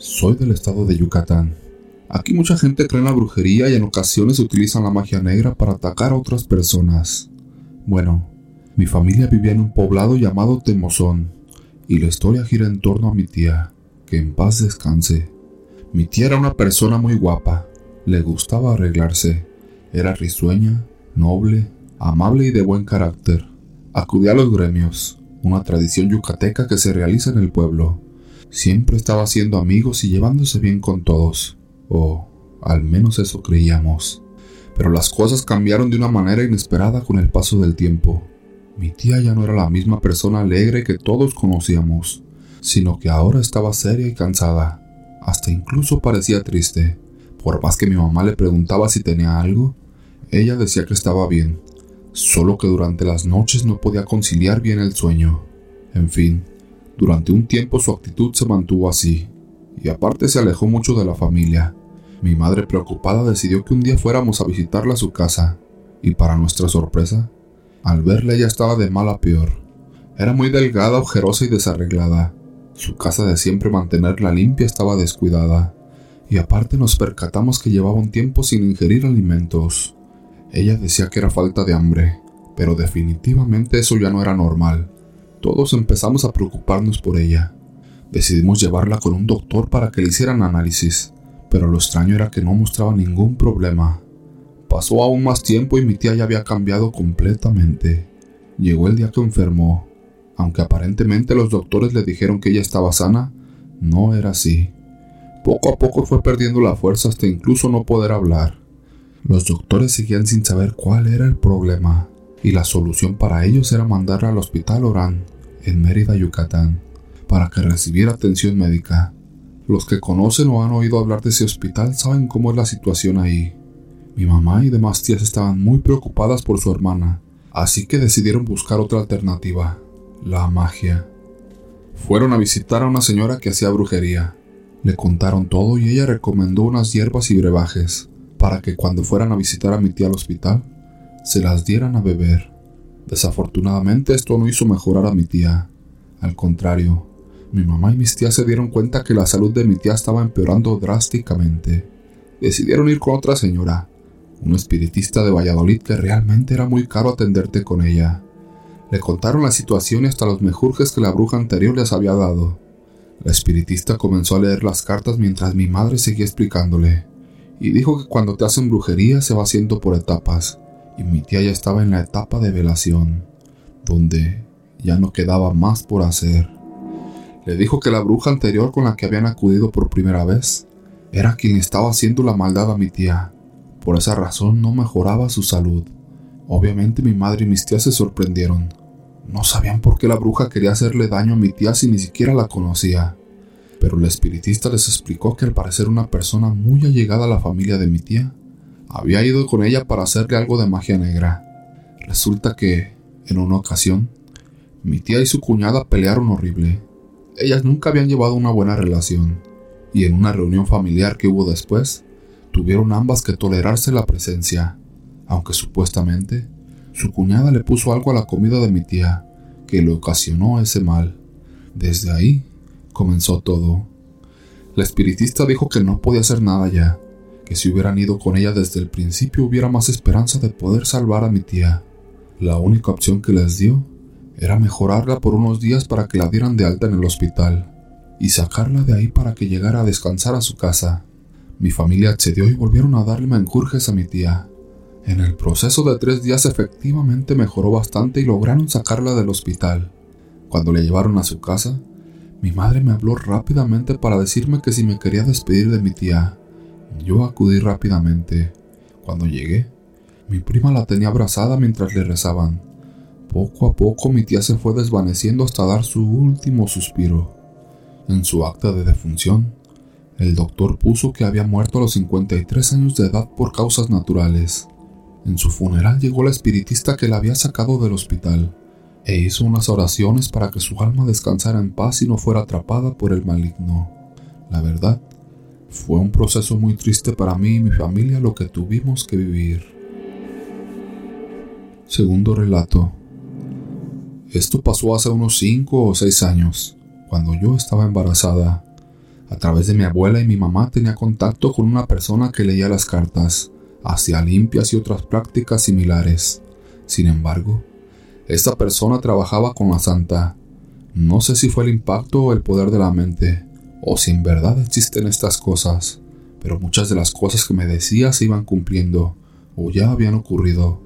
Soy del estado de Yucatán. Aquí mucha gente cree en la brujería y en ocasiones utilizan la magia negra para atacar a otras personas. Bueno, mi familia vivía en un poblado llamado Temozón, y la historia gira en torno a mi tía, que en paz descanse. Mi tía era una persona muy guapa, le gustaba arreglarse, era risueña, noble, amable y de buen carácter. Acudía a los gremios, una tradición yucateca que se realiza en el pueblo. Siempre estaba haciendo amigos y llevándose bien con todos, o al menos eso creíamos. Pero las cosas cambiaron de una manera inesperada con el paso del tiempo. Mi tía ya no era la misma persona alegre que todos conocíamos, sino que ahora estaba seria y cansada. Hasta incluso parecía triste. Por más que mi mamá le preguntaba si tenía algo, ella decía que estaba bien, solo que durante las noches no podía conciliar bien el sueño. En fin, durante un tiempo su actitud se mantuvo así, y aparte se alejó mucho de la familia. Mi madre preocupada decidió que un día fuéramos a visitarla a su casa, y para nuestra sorpresa, al verla ella estaba de mal a peor. Era muy delgada, ojerosa y desarreglada. Su casa de siempre mantenerla limpia estaba descuidada, y aparte nos percatamos que llevaba un tiempo sin ingerir alimentos. Ella decía que era falta de hambre, pero definitivamente eso ya no era normal. Todos empezamos a preocuparnos por ella. Decidimos llevarla con un doctor para que le hicieran análisis, pero lo extraño era que no mostraba ningún problema. Pasó aún más tiempo y mi tía ya había cambiado completamente. Llegó el día que enfermó. Aunque aparentemente los doctores le dijeron que ella estaba sana, no era así. Poco a poco fue perdiendo la fuerza hasta incluso no poder hablar. Los doctores seguían sin saber cuál era el problema, y la solución para ellos era mandarla al hospital Orán, en Mérida, Yucatán, para que recibiera atención médica. Los que conocen o han oído hablar de ese hospital saben cómo es la situación ahí. Mi mamá y demás tías estaban muy preocupadas por su hermana, así que decidieron buscar otra alternativa, la magia. Fueron a visitar a una señora que hacía brujería. Le contaron todo y ella recomendó unas hierbas y brebajes para que cuando fueran a visitar a mi tía al hospital, se las dieran a beber. Desafortunadamente esto no hizo mejorar a mi tía. Al contrario, mi mamá y mis tías se dieron cuenta que la salud de mi tía estaba empeorando drásticamente. Decidieron ir con otra señora, una espiritista de Valladolid que realmente era muy caro atenderte con ella. Le contaron la situación y hasta los mejurjes que la bruja anterior les había dado. La espiritista comenzó a leer las cartas mientras mi madre seguía explicándole y dijo que cuando te hacen brujería se va haciendo por etapas, y mi tía ya estaba en la etapa de velación, donde ya no quedaba más por hacer. Le dijo que la bruja anterior con la que habían acudido por primera vez era quien estaba haciendo la maldad a mi tía. Por esa razón no mejoraba su salud. Obviamente mi madre y mis tías se sorprendieron. No sabían por qué la bruja quería hacerle daño a mi tía si ni siquiera la conocía pero el espiritista les explicó que al parecer una persona muy allegada a la familia de mi tía había ido con ella para hacerle algo de magia negra. Resulta que, en una ocasión, mi tía y su cuñada pelearon horrible. Ellas nunca habían llevado una buena relación, y en una reunión familiar que hubo después, tuvieron ambas que tolerarse la presencia, aunque supuestamente su cuñada le puso algo a la comida de mi tía que le ocasionó ese mal. Desde ahí comenzó todo. La espiritista dijo que no podía hacer nada ya, que si hubieran ido con ella desde el principio hubiera más esperanza de poder salvar a mi tía. La única opción que les dio era mejorarla por unos días para que la dieran de alta en el hospital y sacarla de ahí para que llegara a descansar a su casa. Mi familia accedió y volvieron a darle menjurjes a mi tía. En el proceso de tres días efectivamente mejoró bastante y lograron sacarla del hospital. Cuando le llevaron a su casa, mi madre me habló rápidamente para decirme que si me quería despedir de mi tía. Yo acudí rápidamente. Cuando llegué, mi prima la tenía abrazada mientras le rezaban. Poco a poco mi tía se fue desvaneciendo hasta dar su último suspiro. En su acta de defunción, el doctor puso que había muerto a los 53 años de edad por causas naturales. En su funeral llegó la espiritista que la había sacado del hospital e hizo unas oraciones para que su alma descansara en paz y no fuera atrapada por el maligno. La verdad, fue un proceso muy triste para mí y mi familia lo que tuvimos que vivir. Segundo relato. Esto pasó hace unos 5 o 6 años, cuando yo estaba embarazada. A través de mi abuela y mi mamá tenía contacto con una persona que leía las cartas, hacía limpias y otras prácticas similares. Sin embargo, esta persona trabajaba con la santa. No sé si fue el impacto o el poder de la mente, o si en verdad existen estas cosas, pero muchas de las cosas que me decía se iban cumpliendo o ya habían ocurrido.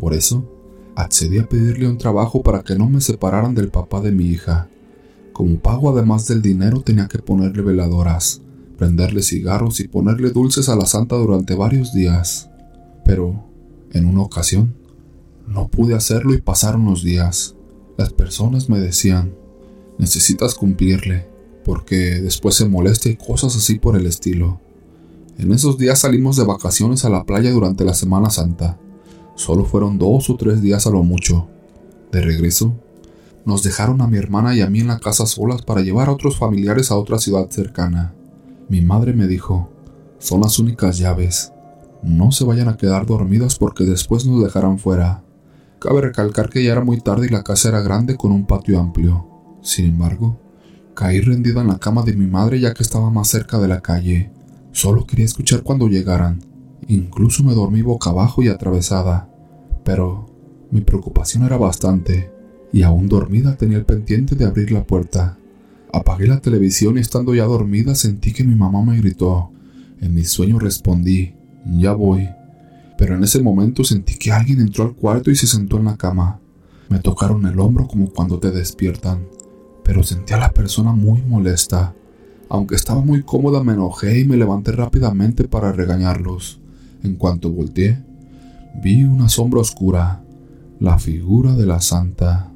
Por eso, accedí a pedirle un trabajo para que no me separaran del papá de mi hija. Como pago además del dinero tenía que ponerle veladoras, prenderle cigarros y ponerle dulces a la santa durante varios días. Pero, en una ocasión, no pude hacerlo y pasaron los días. Las personas me decían, necesitas cumplirle, porque después se molesta y cosas así por el estilo. En esos días salimos de vacaciones a la playa durante la Semana Santa. Solo fueron dos o tres días a lo mucho. De regreso, nos dejaron a mi hermana y a mí en la casa solas para llevar a otros familiares a otra ciudad cercana. Mi madre me dijo, son las únicas llaves. No se vayan a quedar dormidas porque después nos dejarán fuera. Cabe recalcar que ya era muy tarde y la casa era grande con un patio amplio. Sin embargo, caí rendida en la cama de mi madre ya que estaba más cerca de la calle. Solo quería escuchar cuando llegaran. Incluso me dormí boca abajo y atravesada. Pero mi preocupación era bastante, y aún dormida tenía el pendiente de abrir la puerta. Apagué la televisión y estando ya dormida sentí que mi mamá me gritó. En mi sueño respondí, ya voy pero en ese momento sentí que alguien entró al cuarto y se sentó en la cama. Me tocaron el hombro como cuando te despiertan, pero sentí a la persona muy molesta. Aunque estaba muy cómoda me enojé y me levanté rápidamente para regañarlos. En cuanto volteé, vi una sombra oscura, la figura de la santa.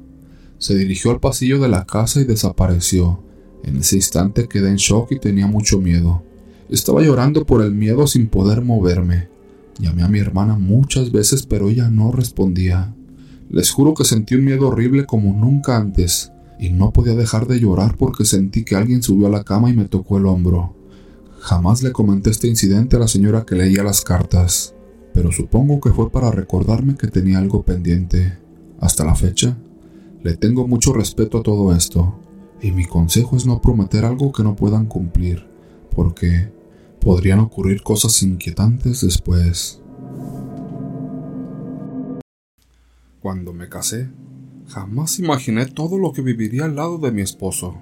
Se dirigió al pasillo de la casa y desapareció. En ese instante quedé en shock y tenía mucho miedo. Estaba llorando por el miedo sin poder moverme. Llamé a mi hermana muchas veces, pero ella no respondía. Les juro que sentí un miedo horrible como nunca antes, y no podía dejar de llorar porque sentí que alguien subió a la cama y me tocó el hombro. Jamás le comenté este incidente a la señora que leía las cartas, pero supongo que fue para recordarme que tenía algo pendiente. Hasta la fecha, le tengo mucho respeto a todo esto, y mi consejo es no prometer algo que no puedan cumplir, porque podrían ocurrir cosas inquietantes después. Cuando me casé, jamás imaginé todo lo que viviría al lado de mi esposo.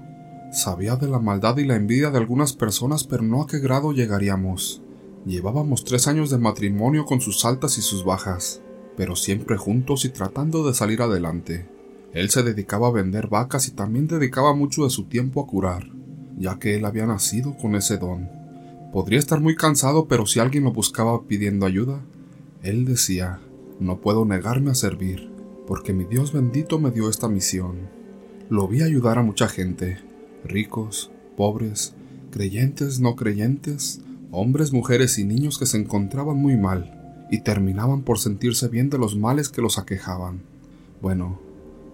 Sabía de la maldad y la envidia de algunas personas, pero no a qué grado llegaríamos. Llevábamos tres años de matrimonio con sus altas y sus bajas, pero siempre juntos y tratando de salir adelante. Él se dedicaba a vender vacas y también dedicaba mucho de su tiempo a curar, ya que él había nacido con ese don. Podría estar muy cansado, pero si alguien lo buscaba pidiendo ayuda, él decía, no puedo negarme a servir, porque mi Dios bendito me dio esta misión. Lo vi ayudar a mucha gente, ricos, pobres, creyentes, no creyentes, hombres, mujeres y niños que se encontraban muy mal y terminaban por sentirse bien de los males que los aquejaban. Bueno,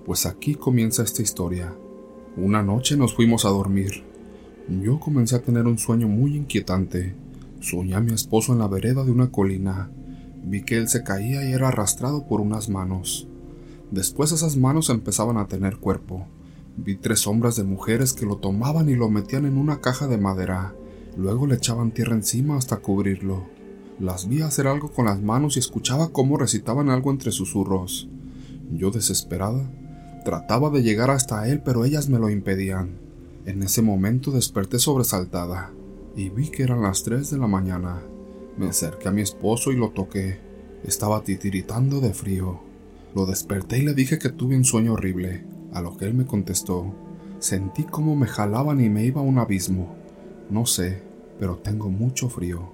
pues aquí comienza esta historia. Una noche nos fuimos a dormir. Yo comencé a tener un sueño muy inquietante. Soñé a mi esposo en la vereda de una colina. Vi que él se caía y era arrastrado por unas manos. Después esas manos empezaban a tener cuerpo. Vi tres sombras de mujeres que lo tomaban y lo metían en una caja de madera. Luego le echaban tierra encima hasta cubrirlo. Las vi hacer algo con las manos y escuchaba cómo recitaban algo entre susurros. Yo desesperada, trataba de llegar hasta él, pero ellas me lo impedían. En ese momento desperté sobresaltada y vi que eran las 3 de la mañana. Me acerqué a mi esposo y lo toqué. Estaba titiritando de frío. Lo desperté y le dije que tuve un sueño horrible, a lo que él me contestó. Sentí como me jalaban y me iba a un abismo. No sé, pero tengo mucho frío.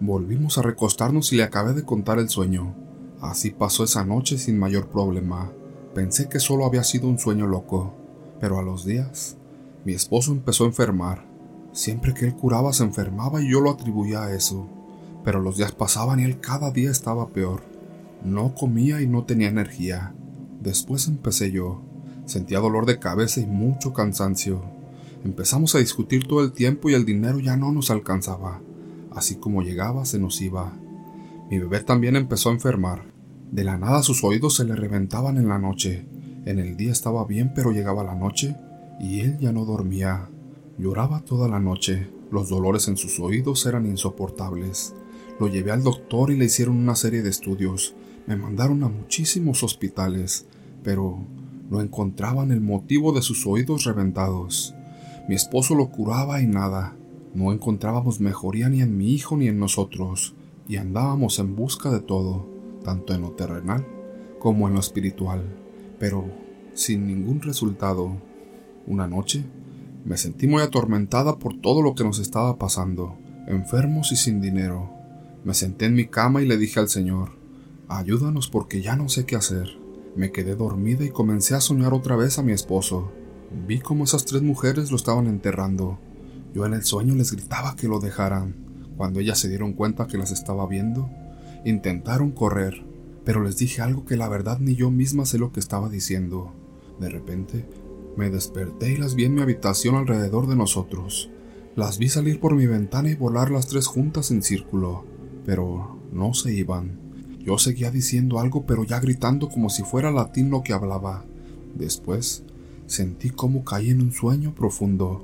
Volvimos a recostarnos y le acabé de contar el sueño. Así pasó esa noche sin mayor problema. Pensé que solo había sido un sueño loco, pero a los días mi esposo empezó a enfermar. Siempre que él curaba se enfermaba y yo lo atribuía a eso. Pero los días pasaban y él cada día estaba peor. No comía y no tenía energía. Después empecé yo. Sentía dolor de cabeza y mucho cansancio. Empezamos a discutir todo el tiempo y el dinero ya no nos alcanzaba. Así como llegaba, se nos iba. Mi bebé también empezó a enfermar. De la nada sus oídos se le reventaban en la noche. En el día estaba bien, pero llegaba la noche y él ya no dormía. Lloraba toda la noche. Los dolores en sus oídos eran insoportables. Lo llevé al doctor y le hicieron una serie de estudios. Me mandaron a muchísimos hospitales, pero no encontraban el motivo de sus oídos reventados. Mi esposo lo curaba y nada. No encontrábamos mejoría ni en mi hijo ni en nosotros, y andábamos en busca de todo, tanto en lo terrenal como en lo espiritual, pero sin ningún resultado. Una noche me sentí muy atormentada por todo lo que nos estaba pasando, enfermos y sin dinero. Me senté en mi cama y le dije al Señor, ayúdanos porque ya no sé qué hacer. Me quedé dormida y comencé a soñar otra vez a mi esposo. Vi cómo esas tres mujeres lo estaban enterrando. Yo en el sueño les gritaba que lo dejaran. Cuando ellas se dieron cuenta que las estaba viendo, intentaron correr, pero les dije algo que la verdad ni yo misma sé lo que estaba diciendo. De repente, me desperté y las vi en mi habitación alrededor de nosotros. Las vi salir por mi ventana y volar las tres juntas en círculo, pero no se iban. Yo seguía diciendo algo, pero ya gritando como si fuera latín lo que hablaba. Después, sentí como caí en un sueño profundo.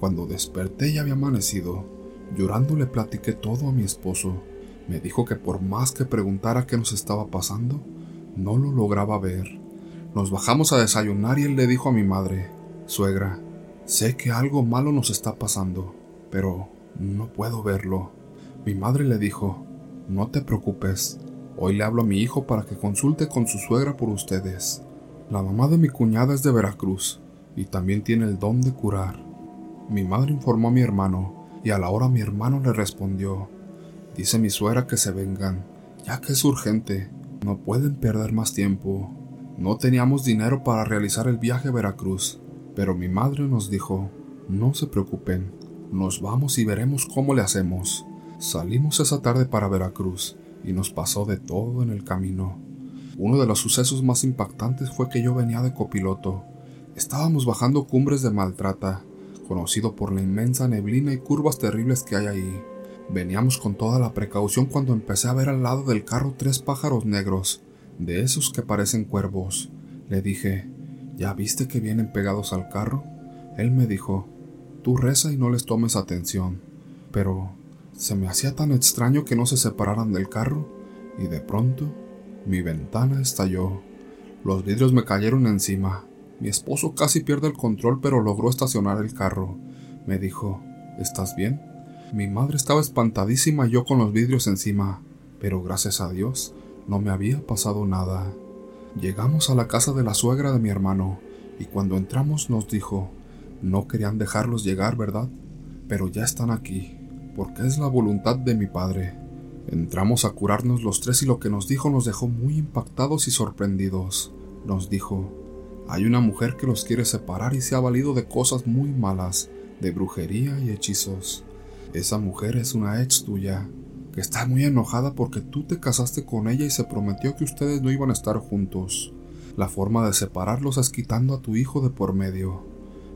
Cuando desperté y había amanecido, llorando le platiqué todo a mi esposo. Me dijo que por más que preguntara qué nos estaba pasando, no lo lograba ver. Nos bajamos a desayunar y él le dijo a mi madre, Suegra, sé que algo malo nos está pasando, pero no puedo verlo. Mi madre le dijo, No te preocupes, hoy le hablo a mi hijo para que consulte con su suegra por ustedes. La mamá de mi cuñada es de Veracruz y también tiene el don de curar. Mi madre informó a mi hermano y a la hora mi hermano le respondió, Dice mi suegra que se vengan, ya que es urgente, no pueden perder más tiempo. No teníamos dinero para realizar el viaje a Veracruz, pero mi madre nos dijo, no se preocupen, nos vamos y veremos cómo le hacemos. Salimos esa tarde para Veracruz y nos pasó de todo en el camino. Uno de los sucesos más impactantes fue que yo venía de copiloto. Estábamos bajando cumbres de Maltrata, conocido por la inmensa neblina y curvas terribles que hay ahí. Veníamos con toda la precaución cuando empecé a ver al lado del carro tres pájaros negros de esos que parecen cuervos. Le dije, ¿ya viste que vienen pegados al carro? Él me dijo, tú reza y no les tomes atención. Pero se me hacía tan extraño que no se separaran del carro, y de pronto mi ventana estalló. Los vidrios me cayeron encima. Mi esposo casi pierde el control, pero logró estacionar el carro. Me dijo, ¿estás bien? Mi madre estaba espantadísima y yo con los vidrios encima, pero gracias a Dios no me había pasado nada. Llegamos a la casa de la suegra de mi hermano, y cuando entramos nos dijo, no querían dejarlos llegar, ¿verdad? Pero ya están aquí, porque es la voluntad de mi padre. Entramos a curarnos los tres y lo que nos dijo nos dejó muy impactados y sorprendidos. Nos dijo, hay una mujer que los quiere separar y se ha valido de cosas muy malas, de brujería y hechizos. Esa mujer es una ex tuya, que está muy enojada porque tú te casaste con ella y se prometió que ustedes no iban a estar juntos. La forma de separarlos es quitando a tu hijo de por medio.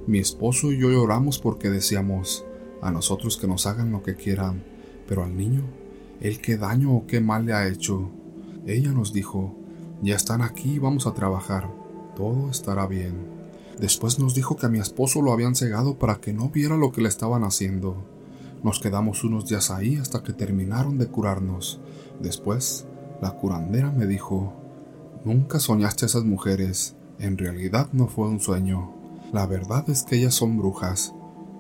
Mi esposo y yo lloramos porque decíamos, a nosotros que nos hagan lo que quieran, pero al niño, ¿él qué daño o qué mal le ha hecho? Ella nos dijo, ya están aquí vamos a trabajar, todo estará bien. Después nos dijo que a mi esposo lo habían cegado para que no viera lo que le estaban haciendo. Nos quedamos unos días ahí hasta que terminaron de curarnos. Después, la curandera me dijo, Nunca soñaste a esas mujeres. En realidad no fue un sueño. La verdad es que ellas son brujas.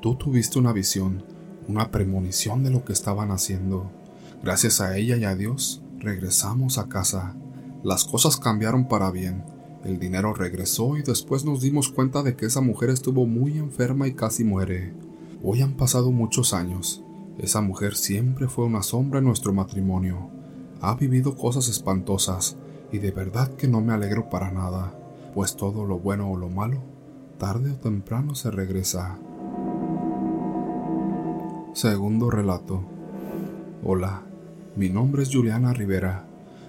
Tú tuviste una visión, una premonición de lo que estaban haciendo. Gracias a ella y a Dios, regresamos a casa. Las cosas cambiaron para bien. El dinero regresó y después nos dimos cuenta de que esa mujer estuvo muy enferma y casi muere. Hoy han pasado muchos años. Esa mujer siempre fue una sombra en nuestro matrimonio. Ha vivido cosas espantosas y de verdad que no me alegro para nada, pues todo lo bueno o lo malo, tarde o temprano se regresa. Segundo relato. Hola, mi nombre es Juliana Rivera.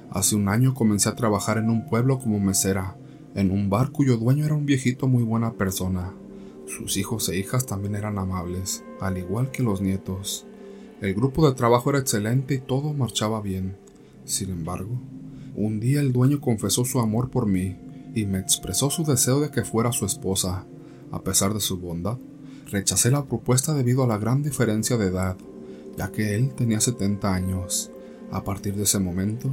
Hace un año comencé a trabajar en un pueblo como mesera, en un bar cuyo dueño era un viejito muy buena persona. Sus hijos e hijas también eran amables, al igual que los nietos. El grupo de trabajo era excelente y todo marchaba bien. Sin embargo, un día el dueño confesó su amor por mí y me expresó su deseo de que fuera su esposa. A pesar de su bondad, Rechacé la propuesta debido a la gran diferencia de edad, ya que él tenía 70 años. A partir de ese momento,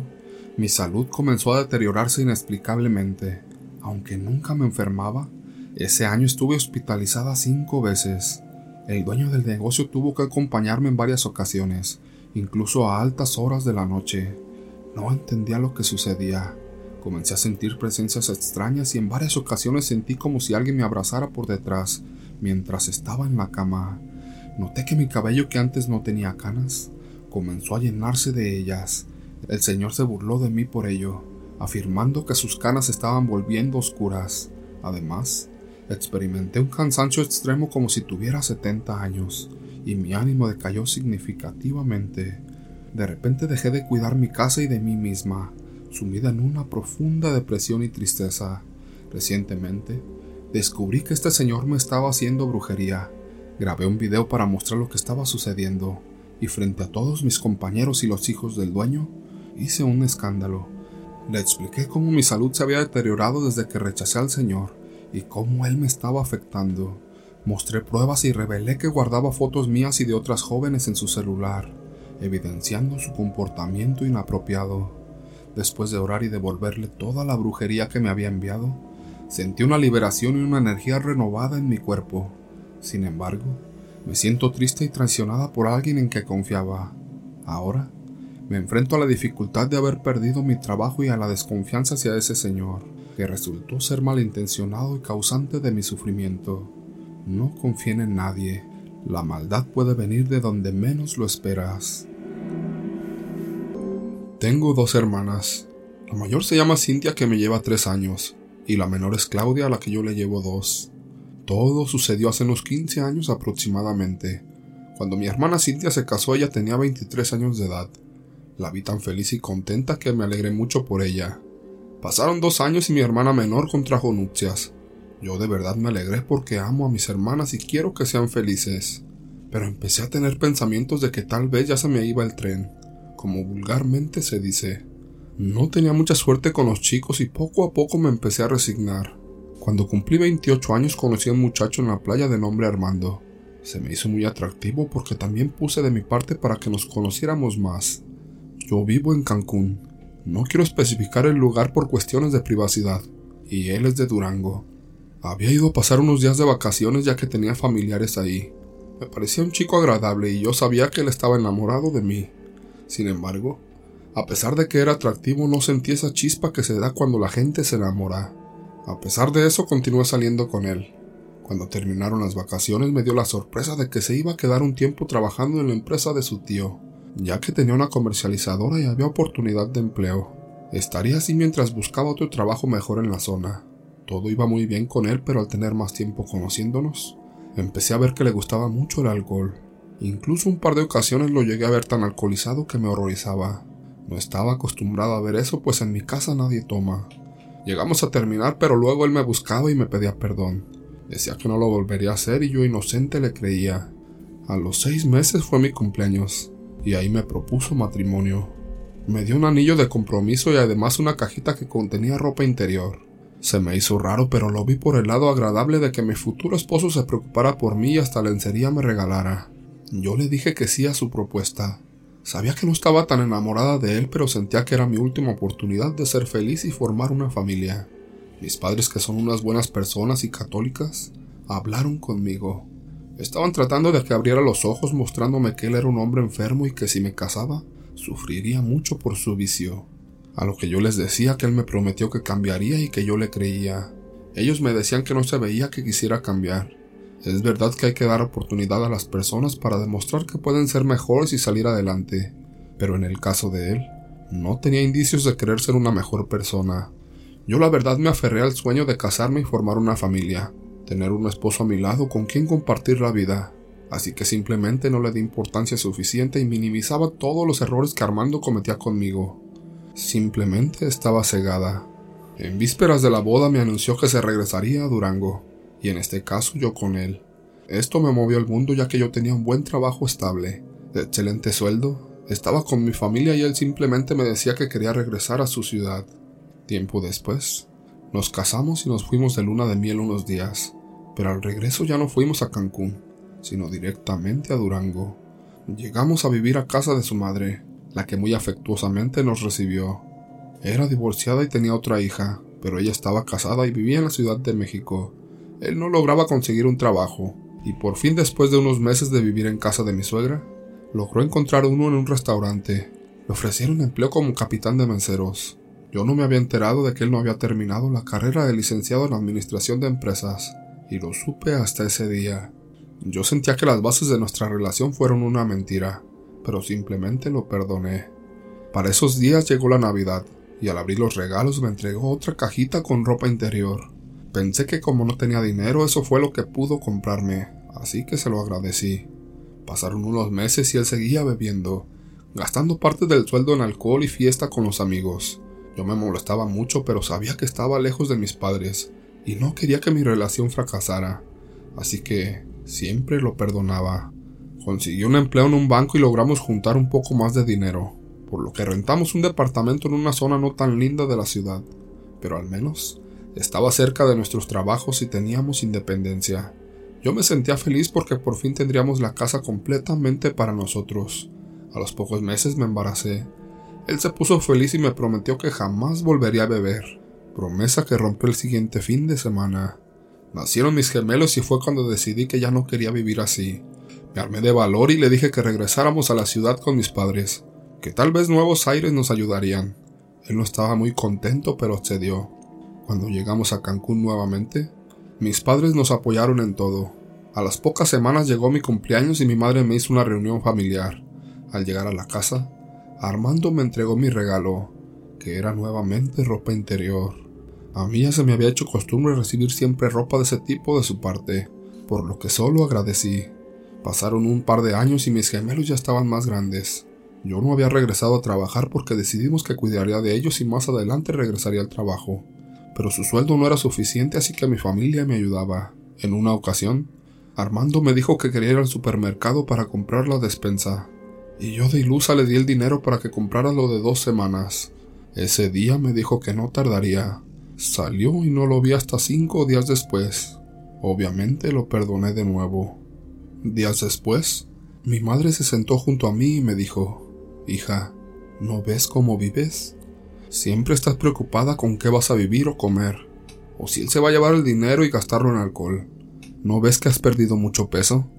mi salud comenzó a deteriorarse inexplicablemente. Aunque nunca me enfermaba, ese año estuve hospitalizada cinco veces. El dueño del negocio tuvo que acompañarme en varias ocasiones, incluso a altas horas de la noche. No entendía lo que sucedía. Comencé a sentir presencias extrañas y en varias ocasiones sentí como si alguien me abrazara por detrás mientras estaba en la cama. Noté que mi cabello que antes no tenía canas comenzó a llenarse de ellas. El señor se burló de mí por ello, afirmando que sus canas estaban volviendo oscuras. Además, experimenté un cansancio extremo como si tuviera 70 años, y mi ánimo decayó significativamente. De repente dejé de cuidar mi casa y de mí misma, sumida en una profunda depresión y tristeza. Recientemente, descubrí que este señor me estaba haciendo brujería. Grabé un video para mostrar lo que estaba sucediendo, y frente a todos mis compañeros y los hijos del dueño, hice un escándalo. Le expliqué cómo mi salud se había deteriorado desde que rechacé al señor y cómo él me estaba afectando. Mostré pruebas y revelé que guardaba fotos mías y de otras jóvenes en su celular, evidenciando su comportamiento inapropiado. Después de orar y devolverle toda la brujería que me había enviado, sentí una liberación y una energía renovada en mi cuerpo. Sin embargo, me siento triste y traicionada por alguien en que confiaba. Ahora, me enfrento a la dificultad de haber perdido mi trabajo y a la desconfianza hacia ese señor, que resultó ser malintencionado y causante de mi sufrimiento. No confíen en nadie. La maldad puede venir de donde menos lo esperas. Tengo dos hermanas. La mayor se llama Cintia que me lleva tres años, y la menor es Claudia a la que yo le llevo dos. Todo sucedió hace unos 15 años aproximadamente. Cuando mi hermana Cintia se casó ella tenía 23 años de edad. La vi tan feliz y contenta que me alegré mucho por ella. Pasaron dos años y mi hermana menor contrajo nupcias. Yo de verdad me alegré porque amo a mis hermanas y quiero que sean felices. Pero empecé a tener pensamientos de que tal vez ya se me iba el tren, como vulgarmente se dice. No tenía mucha suerte con los chicos y poco a poco me empecé a resignar. Cuando cumplí 28 años conocí a un muchacho en la playa de nombre Armando. Se me hizo muy atractivo porque también puse de mi parte para que nos conociéramos más. Yo vivo en Cancún. No quiero especificar el lugar por cuestiones de privacidad. Y él es de Durango. Había ido a pasar unos días de vacaciones ya que tenía familiares ahí. Me parecía un chico agradable y yo sabía que él estaba enamorado de mí. Sin embargo, a pesar de que era atractivo, no sentí esa chispa que se da cuando la gente se enamora. A pesar de eso, continué saliendo con él. Cuando terminaron las vacaciones me dio la sorpresa de que se iba a quedar un tiempo trabajando en la empresa de su tío, ya que tenía una comercializadora y había oportunidad de empleo. Estaría así mientras buscaba otro trabajo mejor en la zona. Todo iba muy bien con él, pero al tener más tiempo conociéndonos, empecé a ver que le gustaba mucho el alcohol. Incluso un par de ocasiones lo llegué a ver tan alcoholizado que me horrorizaba. No estaba acostumbrado a ver eso, pues en mi casa nadie toma. Llegamos a terminar, pero luego él me buscaba y me pedía perdón. Decía que no lo volvería a hacer y yo inocente le creía. A los seis meses fue mi cumpleaños, y ahí me propuso matrimonio. Me dio un anillo de compromiso y además una cajita que contenía ropa interior. Se me hizo raro, pero lo vi por el lado agradable de que mi futuro esposo se preocupara por mí y hasta lencería me regalara. Yo le dije que sí a su propuesta. Sabía que no estaba tan enamorada de él, pero sentía que era mi última oportunidad de ser feliz y formar una familia. Mis padres, que son unas buenas personas y católicas, hablaron conmigo. Estaban tratando de que abriera los ojos mostrándome que él era un hombre enfermo y que si me casaba, sufriría mucho por su vicio. A lo que yo les decía que él me prometió que cambiaría y que yo le creía. Ellos me decían que no se veía que quisiera cambiar, es verdad que hay que dar oportunidad a las personas para demostrar que pueden ser mejores y salir adelante, pero en el caso de él, no tenía indicios de querer ser una mejor persona. Yo la verdad me aferré al sueño de casarme y formar una familia, tener un esposo a mi lado con quien compartir la vida, así que simplemente no le di importancia suficiente y minimizaba todos los errores que Armando cometía conmigo. Simplemente estaba cegada. En vísperas de la boda me anunció que se regresaría a Durango y en este caso yo con él. Esto me movió al mundo ya que yo tenía un buen trabajo estable, de excelente sueldo, estaba con mi familia y él simplemente me decía que quería regresar a su ciudad. Tiempo después, nos casamos y nos fuimos de luna de miel unos días, pero al regreso ya no fuimos a Cancún, sino directamente a Durango. Llegamos a vivir a casa de su madre, la que muy afectuosamente nos recibió. Era divorciada y tenía otra hija, pero ella estaba casada y vivía en la Ciudad de México. Él no lograba conseguir un trabajo, y por fin después de unos meses de vivir en casa de mi suegra, logró encontrar uno en un restaurante. Le ofrecieron empleo como capitán de menceros. Yo no me había enterado de que él no había terminado la carrera de licenciado en Administración de Empresas, y lo supe hasta ese día. Yo sentía que las bases de nuestra relación fueron una mentira, pero simplemente lo perdoné. Para esos días llegó la Navidad, y al abrir los regalos me entregó otra cajita con ropa interior. Pensé que como no tenía dinero eso fue lo que pudo comprarme, así que se lo agradecí. Pasaron unos meses y él seguía bebiendo, gastando parte del sueldo en alcohol y fiesta con los amigos. Yo me molestaba mucho, pero sabía que estaba lejos de mis padres y no quería que mi relación fracasara, así que siempre lo perdonaba. Consiguió un empleo en un banco y logramos juntar un poco más de dinero, por lo que rentamos un departamento en una zona no tan linda de la ciudad, pero al menos estaba cerca de nuestros trabajos y teníamos independencia. Yo me sentía feliz porque por fin tendríamos la casa completamente para nosotros. A los pocos meses me embaracé él se puso feliz y me prometió que jamás volvería a beber, promesa que rompió el siguiente fin de semana. Nacieron mis gemelos y fue cuando decidí que ya no quería vivir así. Me armé de valor y le dije que regresáramos a la ciudad con mis padres, que tal vez nuevos aires nos ayudarían. Él no estaba muy contento, pero cedió. Cuando llegamos a Cancún nuevamente, mis padres nos apoyaron en todo. A las pocas semanas llegó mi cumpleaños y mi madre me hizo una reunión familiar. Al llegar a la casa, Armando me entregó mi regalo, que era nuevamente ropa interior. A mí ya se me había hecho costumbre recibir siempre ropa de ese tipo de su parte, por lo que solo agradecí. Pasaron un par de años y mis gemelos ya estaban más grandes. Yo no había regresado a trabajar porque decidimos que cuidaría de ellos y más adelante regresaría al trabajo. Pero su sueldo no era suficiente así que mi familia me ayudaba. En una ocasión, Armando me dijo que quería ir al supermercado para comprar la despensa y yo de ilusa le di el dinero para que comprara lo de dos semanas. Ese día me dijo que no tardaría. Salió y no lo vi hasta cinco días después. Obviamente lo perdoné de nuevo. Días después, mi madre se sentó junto a mí y me dijo, Hija, ¿no ves cómo vives? Siempre estás preocupada con qué vas a vivir o comer, o si él se va a llevar el dinero y gastarlo en alcohol. ¿No ves que has perdido mucho peso?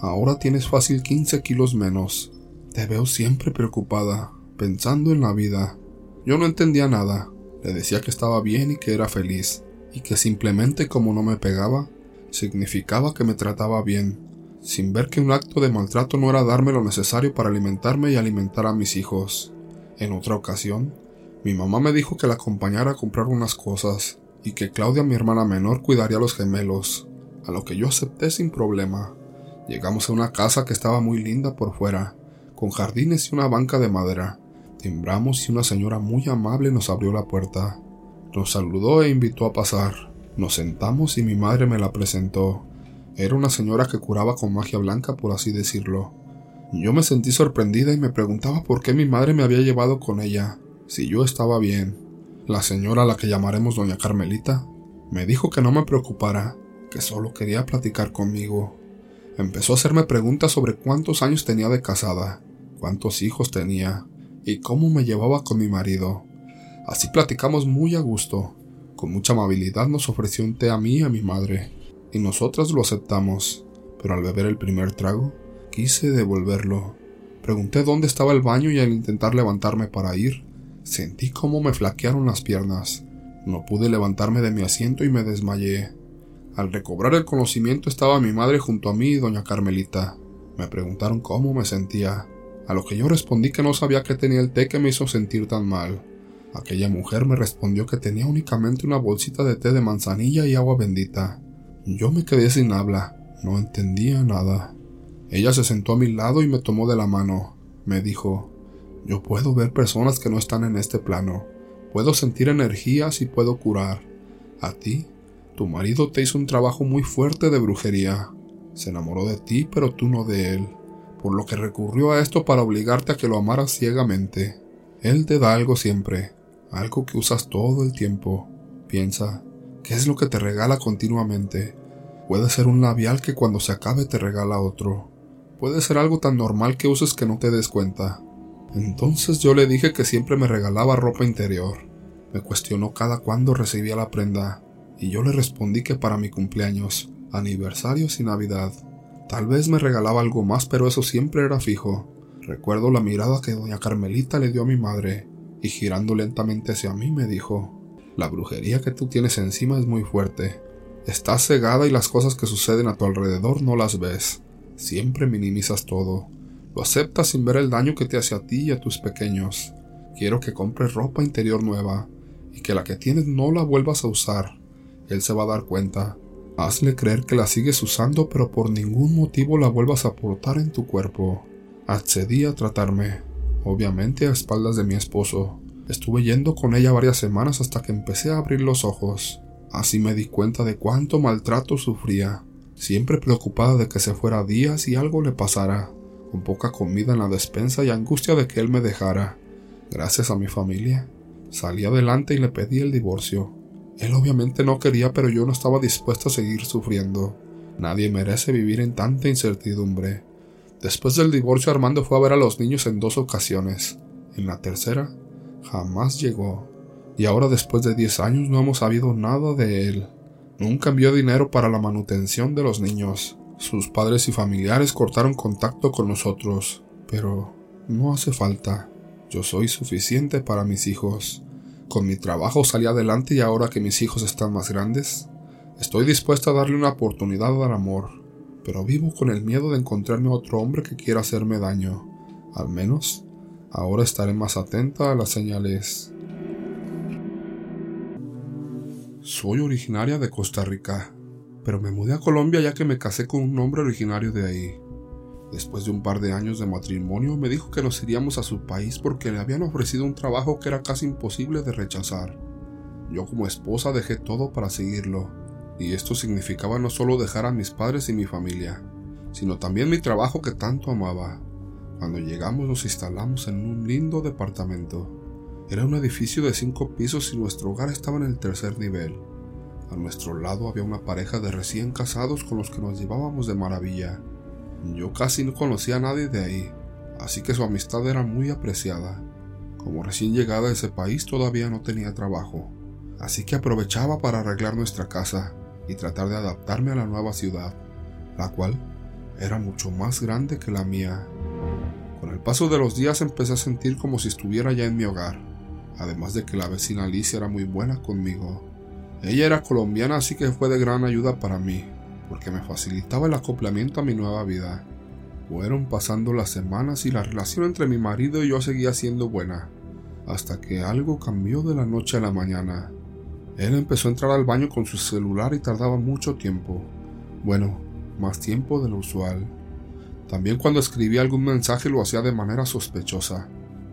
Ahora tienes fácil 15 kilos menos. Te veo siempre preocupada, pensando en la vida. Yo no entendía nada. Le decía que estaba bien y que era feliz, y que simplemente como no me pegaba, significaba que me trataba bien, sin ver que un acto de maltrato no era darme lo necesario para alimentarme y alimentar a mis hijos. En otra ocasión, mi mamá me dijo que la acompañara a comprar unas cosas, y que Claudia, mi hermana menor, cuidaría a los gemelos, a lo que yo acepté sin problema. Llegamos a una casa que estaba muy linda por fuera, con jardines y una banca de madera. Timbramos y una señora muy amable nos abrió la puerta. Nos saludó e invitó a pasar. Nos sentamos y mi madre me la presentó. Era una señora que curaba con magia blanca, por así decirlo. Yo me sentí sorprendida y me preguntaba por qué mi madre me había llevado con ella, si yo estaba bien. La señora a la que llamaremos doña Carmelita me dijo que no me preocupara, que solo quería platicar conmigo. Empezó a hacerme preguntas sobre cuántos años tenía de casada, cuántos hijos tenía y cómo me llevaba con mi marido. Así platicamos muy a gusto. Con mucha amabilidad nos ofreció un té a mí y a mi madre, y nosotras lo aceptamos, pero al beber el primer trago, quise devolverlo. Pregunté dónde estaba el baño y al intentar levantarme para ir, sentí cómo me flaquearon las piernas. No pude levantarme de mi asiento y me desmayé. Al recobrar el conocimiento estaba mi madre junto a mí y doña Carmelita. Me preguntaron cómo me sentía a lo que yo respondí que no sabía qué tenía el té que me hizo sentir tan mal. Aquella mujer me respondió que tenía únicamente una bolsita de té de manzanilla y agua bendita. Yo me quedé sin habla, no entendía nada. Ella se sentó a mi lado y me tomó de la mano. Me dijo, yo puedo ver personas que no están en este plano. Puedo sentir energías y puedo curar. A ti, tu marido te hizo un trabajo muy fuerte de brujería. Se enamoró de ti, pero tú no de él por lo que recurrió a esto para obligarte a que lo amaras ciegamente. Él te da algo siempre, algo que usas todo el tiempo. Piensa, ¿qué es lo que te regala continuamente? Puede ser un labial que cuando se acabe te regala otro. Puede ser algo tan normal que uses que no te des cuenta. Entonces yo le dije que siempre me regalaba ropa interior. Me cuestionó cada cuándo recibía la prenda, y yo le respondí que para mi cumpleaños, aniversarios y Navidad. Tal vez me regalaba algo más, pero eso siempre era fijo. Recuerdo la mirada que doña Carmelita le dio a mi madre, y girando lentamente hacia mí me dijo, La brujería que tú tienes encima es muy fuerte. Estás cegada y las cosas que suceden a tu alrededor no las ves. Siempre minimizas todo. Lo aceptas sin ver el daño que te hace a ti y a tus pequeños. Quiero que compres ropa interior nueva y que la que tienes no la vuelvas a usar. Él se va a dar cuenta. Hazle creer que la sigues usando pero por ningún motivo la vuelvas a portar en tu cuerpo. Accedí a tratarme, obviamente a espaldas de mi esposo. Estuve yendo con ella varias semanas hasta que empecé a abrir los ojos. Así me di cuenta de cuánto maltrato sufría, siempre preocupada de que se fuera días y algo le pasara, con poca comida en la despensa y angustia de que él me dejara. Gracias a mi familia, salí adelante y le pedí el divorcio. Él obviamente no quería, pero yo no estaba dispuesta a seguir sufriendo. Nadie merece vivir en tanta incertidumbre. Después del divorcio Armando fue a ver a los niños en dos ocasiones. En la tercera, jamás llegó. Y ahora después de diez años no hemos sabido nada de él. Nunca envió dinero para la manutención de los niños. Sus padres y familiares cortaron contacto con nosotros. Pero no hace falta. Yo soy suficiente para mis hijos. Con mi trabajo salí adelante y ahora que mis hijos están más grandes, estoy dispuesta a darle una oportunidad al amor pero vivo con el miedo de encontrarme otro hombre que quiera hacerme daño. Al menos, ahora estaré más atenta a las señales. Soy originaria de Costa Rica, pero me mudé a Colombia ya que me casé con un hombre originario de ahí. Después de un par de años de matrimonio, me dijo que nos iríamos a su país porque le habían ofrecido un trabajo que era casi imposible de rechazar. Yo como esposa dejé todo para seguirlo y esto significaba no solo dejar a mis padres y mi familia, sino también mi trabajo que tanto amaba. Cuando llegamos nos instalamos en un lindo departamento. Era un edificio de cinco pisos y nuestro hogar estaba en el tercer nivel. A nuestro lado había una pareja de recién casados con los que nos llevábamos de maravilla. Yo casi no conocía a nadie de ahí, así que su amistad era muy apreciada. Como recién llegada a ese país todavía no tenía trabajo, así que aprovechaba para arreglar nuestra casa y tratar de adaptarme a la nueva ciudad, la cual era mucho más grande que la mía. Con el paso de los días empecé a sentir como si estuviera ya en mi hogar, además de que la vecina Alicia era muy buena conmigo. Ella era colombiana así que fue de gran ayuda para mí, porque me facilitaba el acoplamiento a mi nueva vida. Fueron pasando las semanas y la relación entre mi marido y yo seguía siendo buena, hasta que algo cambió de la noche a la mañana. Él empezó a entrar al baño con su celular y tardaba mucho tiempo. Bueno, más tiempo de lo usual. También cuando escribía algún mensaje lo hacía de manera sospechosa,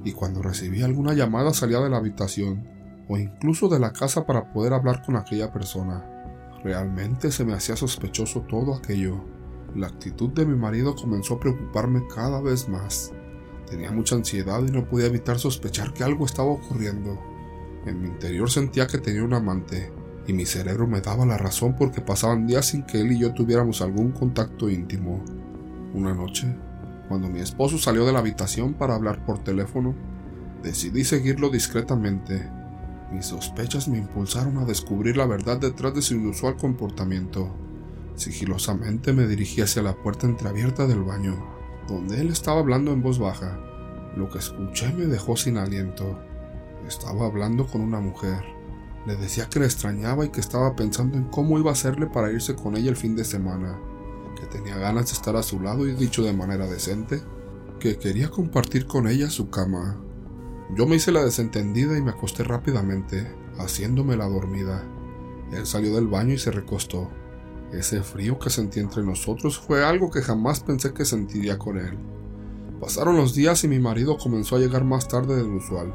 y cuando recibía alguna llamada salía de la habitación o incluso de la casa para poder hablar con aquella persona. Realmente se me hacía sospechoso todo aquello. La actitud de mi marido comenzó a preocuparme cada vez más. Tenía mucha ansiedad y no podía evitar sospechar que algo estaba ocurriendo. En mi interior sentía que tenía un amante, y mi cerebro me daba la razón porque pasaban días sin que él y yo tuviéramos algún contacto íntimo. Una noche, cuando mi esposo salió de la habitación para hablar por teléfono, decidí seguirlo discretamente. Mis sospechas me impulsaron a descubrir la verdad detrás de su inusual comportamiento. Sigilosamente me dirigí hacia la puerta entreabierta del baño, donde él estaba hablando en voz baja. Lo que escuché me dejó sin aliento. Estaba hablando con una mujer. Le decía que la extrañaba y que estaba pensando en cómo iba a hacerle para irse con ella el fin de semana, que tenía ganas de estar a su lado y dicho de manera decente, que quería compartir con ella su cama. Yo me hice la desentendida y me acosté rápidamente, haciéndome la dormida. Él salió del baño y se recostó. Ese frío que sentí entre nosotros fue algo que jamás pensé que sentiría con él. Pasaron los días y mi marido comenzó a llegar más tarde del usual.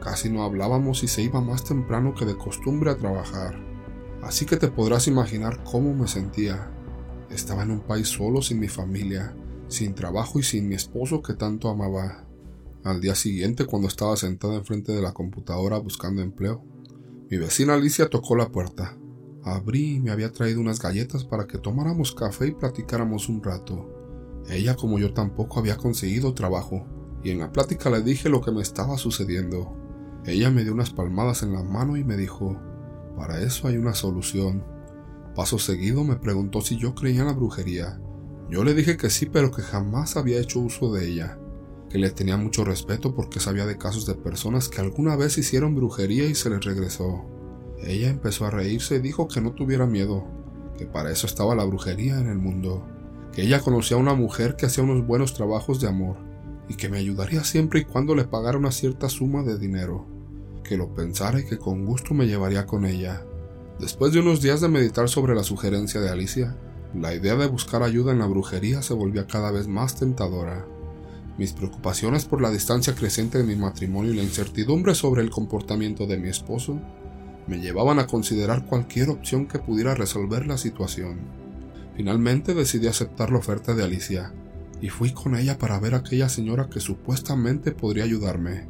Casi no hablábamos y se iba más temprano que de costumbre a trabajar. Así que te podrás imaginar cómo me sentía. Estaba en un país solo sin mi familia, sin trabajo y sin mi esposo que tanto amaba. Al día siguiente, cuando estaba sentada enfrente de la computadora buscando empleo, mi vecina Alicia tocó la puerta. Abrí y me había traído unas galletas para que tomáramos café y platicáramos un rato. Ella como yo tampoco había conseguido trabajo, y en la plática le dije lo que me estaba sucediendo. Ella me dio unas palmadas en la mano y me dijo, para eso hay una solución. Paso seguido me preguntó si yo creía en la brujería. Yo le dije que sí, pero que jamás había hecho uso de ella, que le tenía mucho respeto porque sabía de casos de personas que alguna vez hicieron brujería y se les regresó. Ella empezó a reírse y dijo que no tuviera miedo, que para eso estaba la brujería en el mundo, que ella conocía a una mujer que hacía unos buenos trabajos de amor y que me ayudaría siempre y cuando le pagara una cierta suma de dinero que lo pensara y que con gusto me llevaría con ella. Después de unos días de meditar sobre la sugerencia de Alicia, la idea de buscar ayuda en la brujería se volvía cada vez más tentadora. Mis preocupaciones por la distancia creciente de mi matrimonio y la incertidumbre sobre el comportamiento de mi esposo me llevaban a considerar cualquier opción que pudiera resolver la situación. Finalmente decidí aceptar la oferta de Alicia y fui con ella para ver a aquella señora que supuestamente podría ayudarme.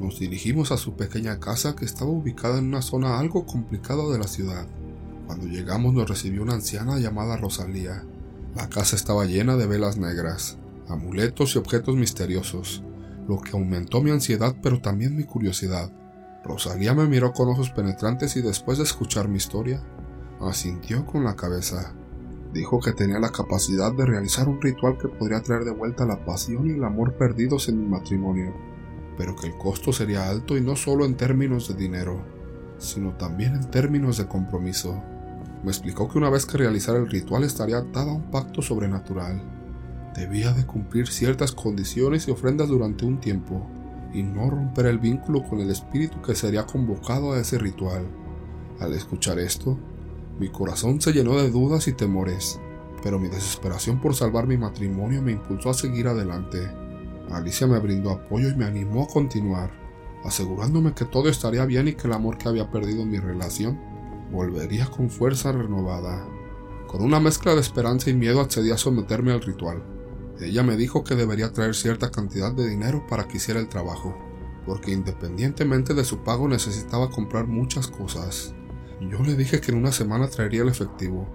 Nos dirigimos a su pequeña casa que estaba ubicada en una zona algo complicada de la ciudad. Cuando llegamos nos recibió una anciana llamada Rosalía. La casa estaba llena de velas negras, amuletos y objetos misteriosos, lo que aumentó mi ansiedad pero también mi curiosidad. Rosalía me miró con ojos penetrantes y después de escuchar mi historia, asintió con la cabeza. Dijo que tenía la capacidad de realizar un ritual que podría traer de vuelta la pasión y el amor perdidos en mi matrimonio pero que el costo sería alto y no solo en términos de dinero, sino también en términos de compromiso. Me explicó que una vez que realizara el ritual estaría atada a un pacto sobrenatural. Debía de cumplir ciertas condiciones y ofrendas durante un tiempo, y no romper el vínculo con el espíritu que sería convocado a ese ritual. Al escuchar esto, mi corazón se llenó de dudas y temores, pero mi desesperación por salvar mi matrimonio me impulsó a seguir adelante. Alicia me brindó apoyo y me animó a continuar, asegurándome que todo estaría bien y que el amor que había perdido en mi relación volvería con fuerza renovada. Con una mezcla de esperanza y miedo accedí a someterme al ritual. Ella me dijo que debería traer cierta cantidad de dinero para que hiciera el trabajo, porque independientemente de su pago necesitaba comprar muchas cosas. Yo le dije que en una semana traería el efectivo,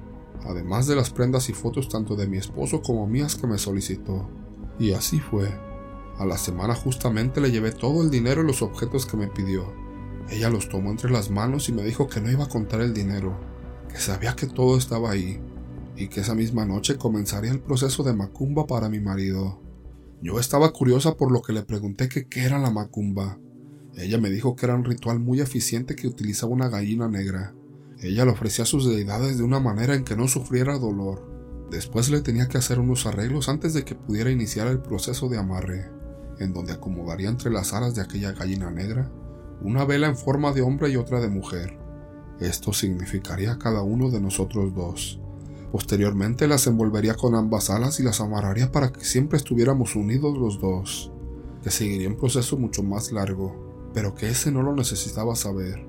además de las prendas y fotos tanto de mi esposo como mías que me solicitó. Y así fue. A la semana justamente le llevé todo el dinero y los objetos que me pidió. Ella los tomó entre las manos y me dijo que no iba a contar el dinero, que sabía que todo estaba ahí, y que esa misma noche comenzaría el proceso de macumba para mi marido. Yo estaba curiosa por lo que le pregunté qué era la macumba. Ella me dijo que era un ritual muy eficiente que utilizaba una gallina negra. Ella le ofrecía a sus deidades de una manera en que no sufriera dolor. Después le tenía que hacer unos arreglos antes de que pudiera iniciar el proceso de amarre en donde acomodaría entre las alas de aquella gallina negra una vela en forma de hombre y otra de mujer. Esto significaría cada uno de nosotros dos. Posteriormente las envolvería con ambas alas y las amarraría para que siempre estuviéramos unidos los dos, que seguiría un proceso mucho más largo, pero que ese no lo necesitaba saber.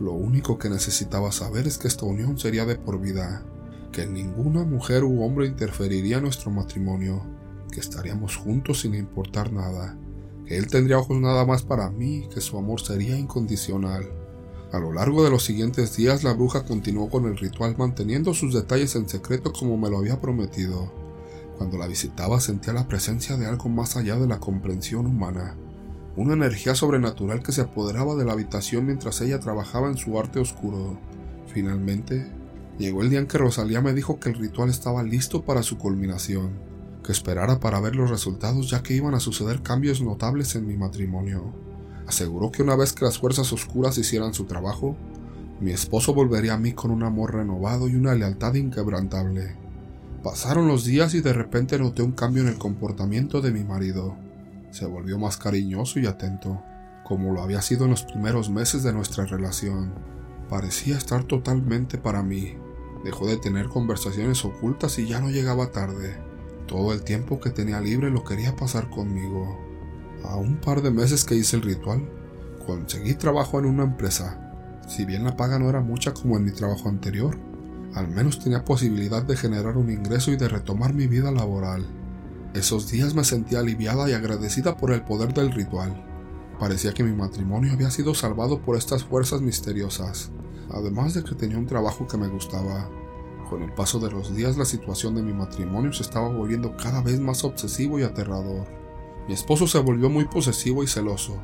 Lo único que necesitaba saber es que esta unión sería de por vida, que ninguna mujer u hombre interferiría en nuestro matrimonio, que estaríamos juntos sin importar nada, que él tendría ojos nada más para mí, que su amor sería incondicional. A lo largo de los siguientes días la bruja continuó con el ritual manteniendo sus detalles en secreto como me lo había prometido. Cuando la visitaba sentía la presencia de algo más allá de la comprensión humana, una energía sobrenatural que se apoderaba de la habitación mientras ella trabajaba en su arte oscuro. Finalmente, llegó el día en que Rosalía me dijo que el ritual estaba listo para su culminación que esperara para ver los resultados ya que iban a suceder cambios notables en mi matrimonio. Aseguró que una vez que las fuerzas oscuras hicieran su trabajo, mi esposo volvería a mí con un amor renovado y una lealtad inquebrantable. Pasaron los días y de repente noté un cambio en el comportamiento de mi marido. Se volvió más cariñoso y atento, como lo había sido en los primeros meses de nuestra relación. Parecía estar totalmente para mí. Dejó de tener conversaciones ocultas y ya no llegaba tarde. Todo el tiempo que tenía libre lo quería pasar conmigo. A un par de meses que hice el ritual, conseguí trabajo en una empresa. Si bien la paga no era mucha como en mi trabajo anterior, al menos tenía posibilidad de generar un ingreso y de retomar mi vida laboral. Esos días me sentía aliviada y agradecida por el poder del ritual. Parecía que mi matrimonio había sido salvado por estas fuerzas misteriosas. además de que tenía un trabajo que me gustaba. Con el paso de los días la situación de mi matrimonio se estaba volviendo cada vez más obsesivo y aterrador. Mi esposo se volvió muy posesivo y celoso.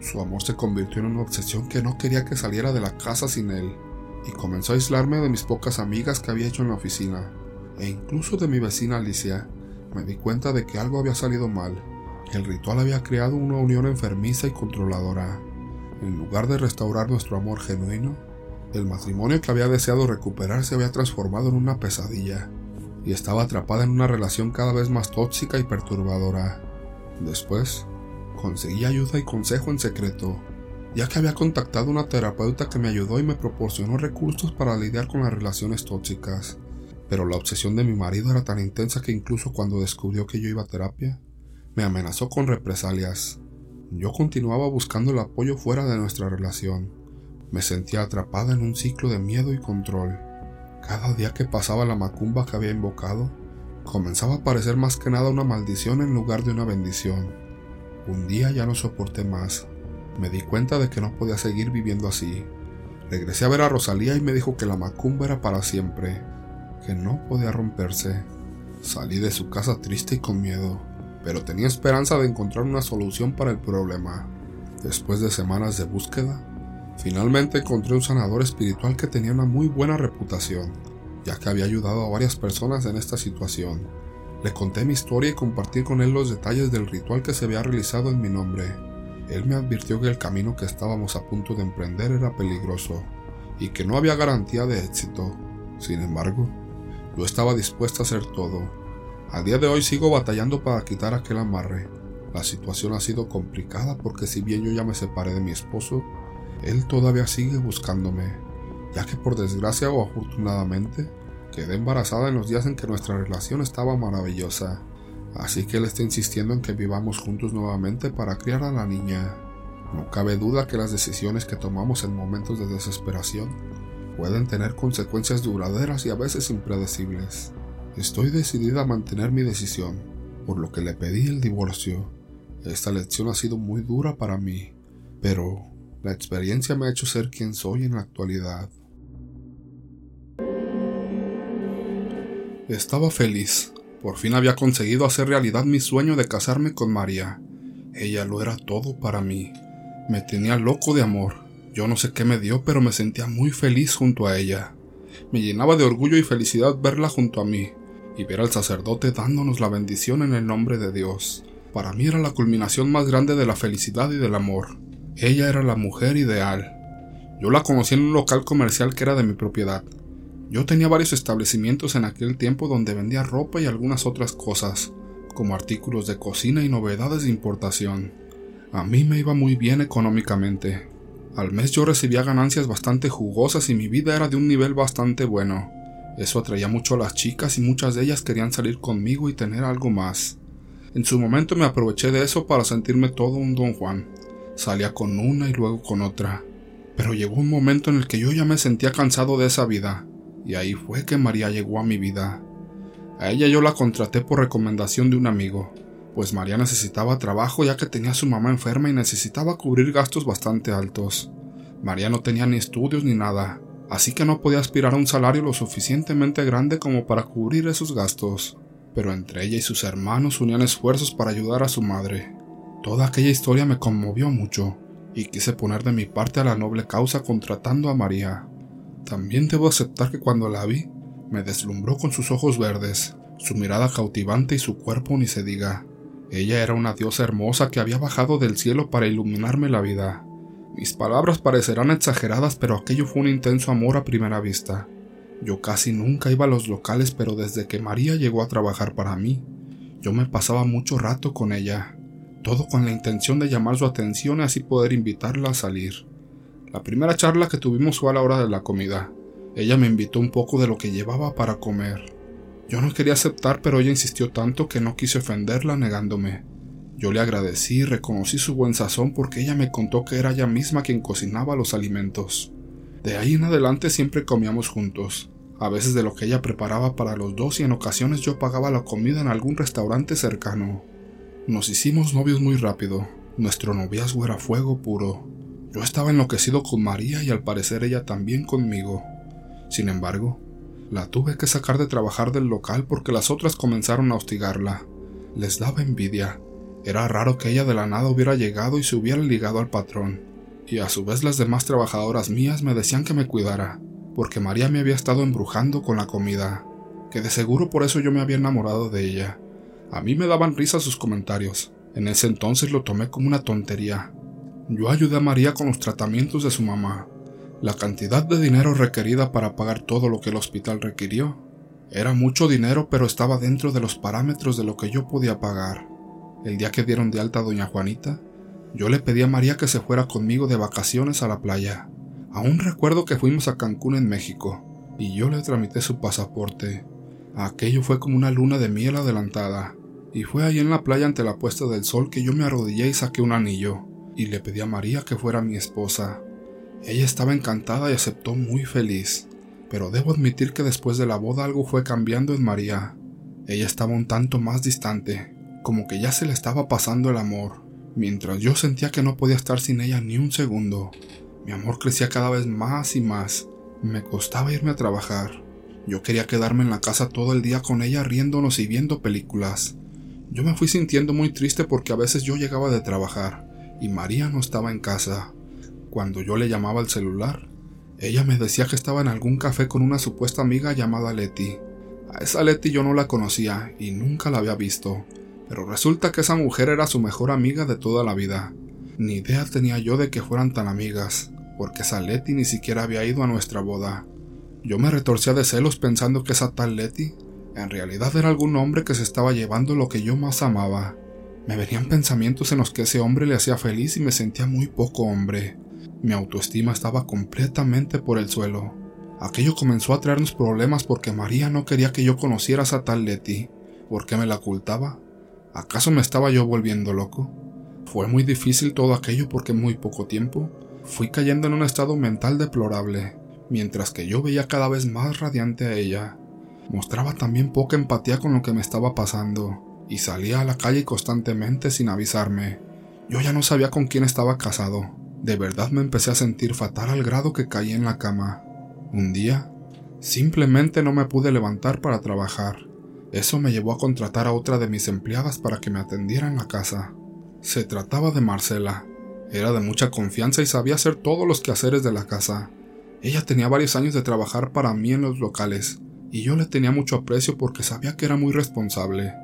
Su amor se convirtió en una obsesión que no quería que saliera de la casa sin él, y comenzó a aislarme de mis pocas amigas que había hecho en la oficina, e incluso de mi vecina Alicia. Me di cuenta de que algo había salido mal, que el ritual había creado una unión enfermiza y controladora. En lugar de restaurar nuestro amor genuino, el matrimonio que había deseado recuperar se había transformado en una pesadilla y estaba atrapada en una relación cada vez más tóxica y perturbadora. Después, conseguí ayuda y consejo en secreto, ya que había contactado una terapeuta que me ayudó y me proporcionó recursos para lidiar con las relaciones tóxicas. Pero la obsesión de mi marido era tan intensa que incluso cuando descubrió que yo iba a terapia, me amenazó con represalias. Yo continuaba buscando el apoyo fuera de nuestra relación, me sentía atrapada en un ciclo de miedo y control. Cada día que pasaba la macumba que había invocado, comenzaba a parecer más que nada una maldición en lugar de una bendición. Un día ya no soporté más. Me di cuenta de que no podía seguir viviendo así. Regresé a ver a Rosalía y me dijo que la macumba era para siempre, que no podía romperse. Salí de su casa triste y con miedo, pero tenía esperanza de encontrar una solución para el problema. Después de semanas de búsqueda, Finalmente encontré un sanador espiritual que tenía una muy buena reputación, ya que había ayudado a varias personas en esta situación. Le conté mi historia y compartí con él los detalles del ritual que se había realizado en mi nombre. Él me advirtió que el camino que estábamos a punto de emprender era peligroso y que no había garantía de éxito. Sin embargo, yo estaba dispuesto a hacer todo. A día de hoy sigo batallando para quitar aquel amarre. La situación ha sido complicada porque si bien yo ya me separé de mi esposo, él todavía sigue buscándome, ya que por desgracia o afortunadamente quedé embarazada en los días en que nuestra relación estaba maravillosa, así que él está insistiendo en que vivamos juntos nuevamente para criar a la niña. No cabe duda que las decisiones que tomamos en momentos de desesperación pueden tener consecuencias duraderas y a veces impredecibles. Estoy decidida a mantener mi decisión, por lo que le pedí el divorcio. Esta lección ha sido muy dura para mí, pero la experiencia me ha hecho ser quien soy en la actualidad. Estaba feliz. Por fin había conseguido hacer realidad mi sueño de casarme con María. Ella lo era todo para mí. Me tenía loco de amor. Yo no sé qué me dio, pero me sentía muy feliz junto a ella. Me llenaba de orgullo y felicidad verla junto a mí y ver al sacerdote dándonos la bendición en el nombre de Dios. Para mí era la culminación más grande de la felicidad y del amor. Ella era la mujer ideal. Yo la conocí en un local comercial que era de mi propiedad. Yo tenía varios establecimientos en aquel tiempo donde vendía ropa y algunas otras cosas, como artículos de cocina y novedades de importación. A mí me iba muy bien económicamente. Al mes yo recibía ganancias bastante jugosas y mi vida era de un nivel bastante bueno. Eso atraía mucho a las chicas y muchas de ellas querían salir conmigo y tener algo más. En su momento me aproveché de eso para sentirme todo un don Juan, Salía con una y luego con otra. Pero llegó un momento en el que yo ya me sentía cansado de esa vida, y ahí fue que María llegó a mi vida. A ella yo la contraté por recomendación de un amigo, pues María necesitaba trabajo ya que tenía a su mamá enferma y necesitaba cubrir gastos bastante altos. María no tenía ni estudios ni nada, así que no podía aspirar a un salario lo suficientemente grande como para cubrir esos gastos. Pero entre ella y sus hermanos unían esfuerzos para ayudar a su madre, Toda aquella historia me conmovió mucho y quise poner de mi parte a la noble causa contratando a María. También debo aceptar que cuando la vi, me deslumbró con sus ojos verdes, su mirada cautivante y su cuerpo ni se diga. Ella era una diosa hermosa que había bajado del cielo para iluminarme la vida. Mis palabras parecerán exageradas, pero aquello fue un intenso amor a primera vista. Yo casi nunca iba a los locales, pero desde que María llegó a trabajar para mí, yo me pasaba mucho rato con ella todo con la intención de llamar su atención y así poder invitarla a salir. La primera charla que tuvimos fue a la hora de la comida. Ella me invitó un poco de lo que llevaba para comer. Yo no quería aceptar, pero ella insistió tanto que no quise ofenderla negándome. Yo le agradecí y reconocí su buen sazón porque ella me contó que era ella misma quien cocinaba los alimentos. De ahí en adelante siempre comíamos juntos, a veces de lo que ella preparaba para los dos y en ocasiones yo pagaba la comida en algún restaurante cercano. Nos hicimos novios muy rápido. Nuestro noviazgo era fuego puro. Yo estaba enloquecido con María y al parecer ella también conmigo. Sin embargo, la tuve que sacar de trabajar del local porque las otras comenzaron a hostigarla. Les daba envidia. Era raro que ella de la nada hubiera llegado y se hubiera ligado al patrón. Y a su vez las demás trabajadoras mías me decían que me cuidara, porque María me había estado embrujando con la comida, que de seguro por eso yo me había enamorado de ella. A mí me daban risa sus comentarios. En ese entonces lo tomé como una tontería. Yo ayudé a María con los tratamientos de su mamá, la cantidad de dinero requerida para pagar todo lo que el hospital requirió era mucho dinero, pero estaba dentro de los parámetros de lo que yo podía pagar. El día que dieron de alta a doña Juanita, yo le pedí a María que se fuera conmigo de vacaciones a la playa. Aún recuerdo que fuimos a Cancún en México, y yo le tramité su pasaporte. Aquello fue como una luna de miel adelantada, y fue ahí en la playa ante la puesta del sol que yo me arrodillé y saqué un anillo, y le pedí a María que fuera mi esposa. Ella estaba encantada y aceptó muy feliz, pero debo admitir que después de la boda algo fue cambiando en María. Ella estaba un tanto más distante, como que ya se le estaba pasando el amor, mientras yo sentía que no podía estar sin ella ni un segundo. Mi amor crecía cada vez más y más. Me costaba irme a trabajar. Yo quería quedarme en la casa todo el día con ella riéndonos y viendo películas. Yo me fui sintiendo muy triste porque a veces yo llegaba de trabajar y María no estaba en casa. Cuando yo le llamaba al celular, ella me decía que estaba en algún café con una supuesta amiga llamada Letty. A esa Letty yo no la conocía y nunca la había visto, pero resulta que esa mujer era su mejor amiga de toda la vida. Ni idea tenía yo de que fueran tan amigas, porque esa Letty ni siquiera había ido a nuestra boda. Yo me retorcía de celos pensando que esa tal Letty en realidad era algún hombre que se estaba llevando lo que yo más amaba. Me venían pensamientos en los que ese hombre le hacía feliz y me sentía muy poco hombre. Mi autoestima estaba completamente por el suelo. Aquello comenzó a traernos problemas porque María no quería que yo conociera a esa tal Letty. ¿Por qué me la ocultaba? ¿Acaso me estaba yo volviendo loco? Fue muy difícil todo aquello porque en muy poco tiempo fui cayendo en un estado mental deplorable, mientras que yo veía cada vez más radiante a ella. Mostraba también poca empatía con lo que me estaba pasando, y salía a la calle constantemente sin avisarme. Yo ya no sabía con quién estaba casado, de verdad me empecé a sentir fatal al grado que caí en la cama. Un día, simplemente no me pude levantar para trabajar. Eso me llevó a contratar a otra de mis empleadas para que me atendiera en la casa. Se trataba de Marcela. Era de mucha confianza y sabía hacer todos los quehaceres de la casa. Ella tenía varios años de trabajar para mí en los locales, y yo le tenía mucho aprecio porque sabía que era muy responsable.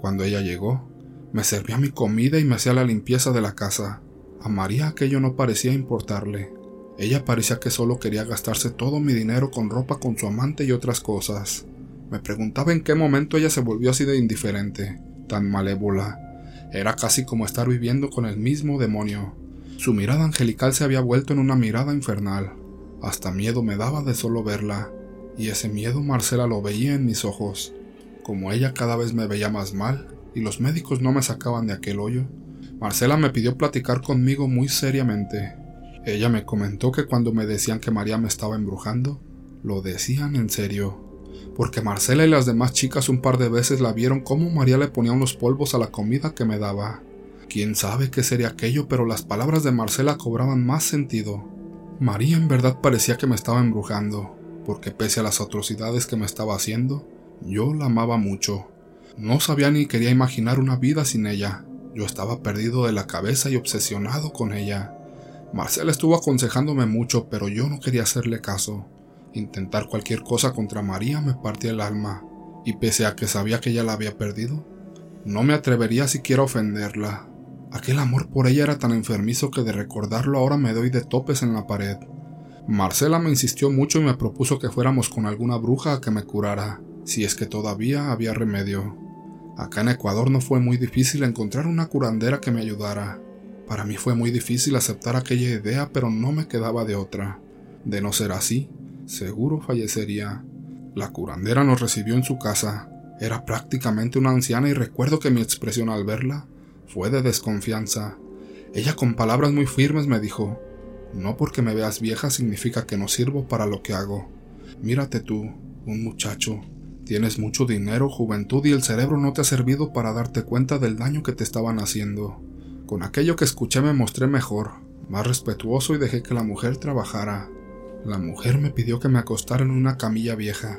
Cuando ella llegó, me servía mi comida y me hacía la limpieza de la casa. A María aquello no parecía importarle. Ella parecía que solo quería gastarse todo mi dinero con ropa con su amante y otras cosas. Me preguntaba en qué momento ella se volvió así de indiferente, tan malévola. Era casi como estar viviendo con el mismo demonio. Su mirada angelical se había vuelto en una mirada infernal. Hasta miedo me daba de solo verla, y ese miedo Marcela lo veía en mis ojos. Como ella cada vez me veía más mal, y los médicos no me sacaban de aquel hoyo, Marcela me pidió platicar conmigo muy seriamente. Ella me comentó que cuando me decían que María me estaba embrujando, lo decían en serio, porque Marcela y las demás chicas un par de veces la vieron cómo María le ponía unos polvos a la comida que me daba. Quién sabe qué sería aquello, pero las palabras de Marcela cobraban más sentido. María en verdad parecía que me estaba embrujando, porque pese a las atrocidades que me estaba haciendo, yo la amaba mucho. No sabía ni quería imaginar una vida sin ella. Yo estaba perdido de la cabeza y obsesionado con ella. Marcela estuvo aconsejándome mucho, pero yo no quería hacerle caso. Intentar cualquier cosa contra María me partía el alma, y pese a que sabía que ella la había perdido, no me atrevería siquiera a ofenderla. Aquel amor por ella era tan enfermizo que de recordarlo ahora me doy de topes en la pared. Marcela me insistió mucho y me propuso que fuéramos con alguna bruja a que me curara, si es que todavía había remedio. Acá en Ecuador no fue muy difícil encontrar una curandera que me ayudara. Para mí fue muy difícil aceptar aquella idea, pero no me quedaba de otra. De no ser así, seguro fallecería. La curandera nos recibió en su casa. Era prácticamente una anciana y recuerdo que mi expresión al verla fue de desconfianza. Ella con palabras muy firmes me dijo, no porque me veas vieja significa que no sirvo para lo que hago. Mírate tú, un muchacho, Tienes mucho dinero, juventud y el cerebro no te ha servido para darte cuenta del daño que te estaban haciendo. Con aquello que escuché me mostré mejor. más respetuoso y dejé que la mujer trabajara. La mujer me pidió que me acostara en una camilla vieja.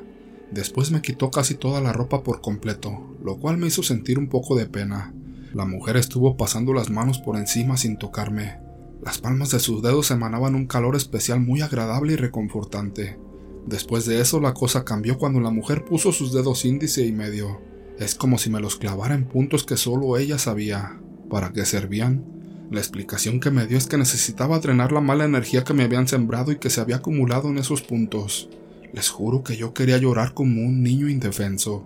Después me quitó casi toda la ropa por completo, lo cual me hizo sentir un poco de pena. La mujer estuvo pasando las manos por encima sin tocarme. Las palmas de sus dedos emanaban un calor especial muy agradable y reconfortante. Después de eso la cosa cambió cuando la mujer puso sus dedos índice y medio. Es como si me los clavara en puntos que solo ella sabía. ¿Para qué servían? La explicación que me dio es que necesitaba drenar la mala energía que me habían sembrado y que se había acumulado en esos puntos. Les juro que yo quería llorar como un niño indefenso.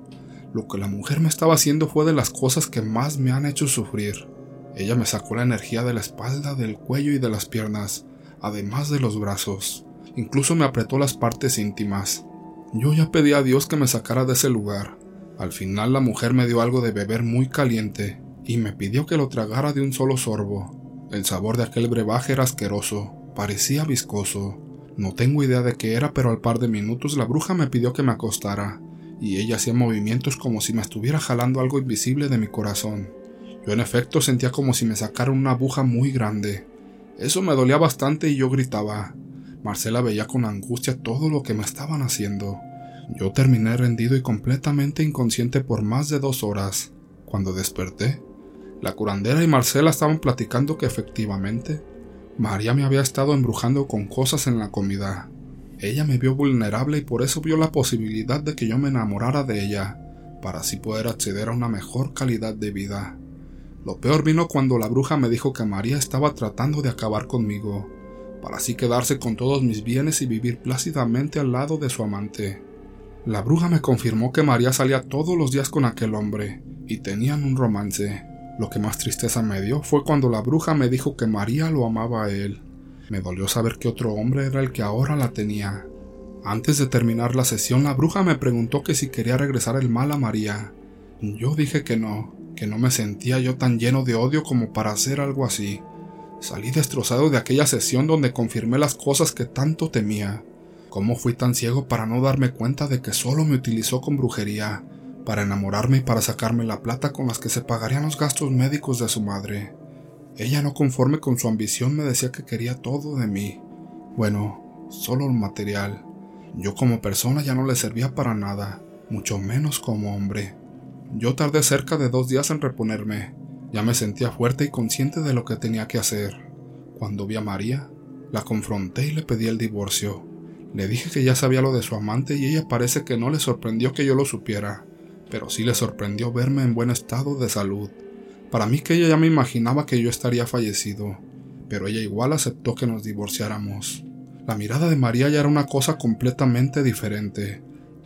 Lo que la mujer me estaba haciendo fue de las cosas que más me han hecho sufrir. Ella me sacó la energía de la espalda, del cuello y de las piernas, además de los brazos. Incluso me apretó las partes íntimas. Yo ya pedí a Dios que me sacara de ese lugar. Al final la mujer me dio algo de beber muy caliente y me pidió que lo tragara de un solo sorbo. El sabor de aquel brebaje era asqueroso, parecía viscoso. No tengo idea de qué era, pero al par de minutos la bruja me pidió que me acostara, y ella hacía movimientos como si me estuviera jalando algo invisible de mi corazón. Yo en efecto sentía como si me sacaran una aguja muy grande. Eso me dolía bastante y yo gritaba. Marcela veía con angustia todo lo que me estaban haciendo. Yo terminé rendido y completamente inconsciente por más de dos horas. Cuando desperté, la curandera y Marcela estaban platicando que efectivamente María me había estado embrujando con cosas en la comida. Ella me vio vulnerable y por eso vio la posibilidad de que yo me enamorara de ella, para así poder acceder a una mejor calidad de vida. Lo peor vino cuando la bruja me dijo que María estaba tratando de acabar conmigo, para así quedarse con todos mis bienes y vivir plácidamente al lado de su amante. La bruja me confirmó que María salía todos los días con aquel hombre, y tenían un romance. Lo que más tristeza me dio fue cuando la bruja me dijo que María lo amaba a él. Me dolió saber que otro hombre era el que ahora la tenía. Antes de terminar la sesión, la bruja me preguntó que si quería regresar el mal a María. Yo dije que no, que no me sentía yo tan lleno de odio como para hacer algo así. Salí destrozado de aquella sesión donde confirmé las cosas que tanto temía. ¿Cómo fui tan ciego para no darme cuenta de que solo me utilizó con brujería, para enamorarme y para sacarme la plata con las que se pagarían los gastos médicos de su madre? Ella no conforme con su ambición me decía que quería todo de mí. Bueno, solo el material. Yo como persona ya no le servía para nada, mucho menos como hombre. Yo tardé cerca de dos días en reponerme, ya me sentía fuerte y consciente de lo que tenía que hacer. Cuando vi a María, la confronté y le pedí el divorcio. Le dije que ya sabía lo de su amante y ella parece que no le sorprendió que yo lo supiera, pero sí le sorprendió verme en buen estado de salud. Para mí que ella ya me imaginaba que yo estaría fallecido, pero ella igual aceptó que nos divorciáramos. La mirada de María ya era una cosa completamente diferente.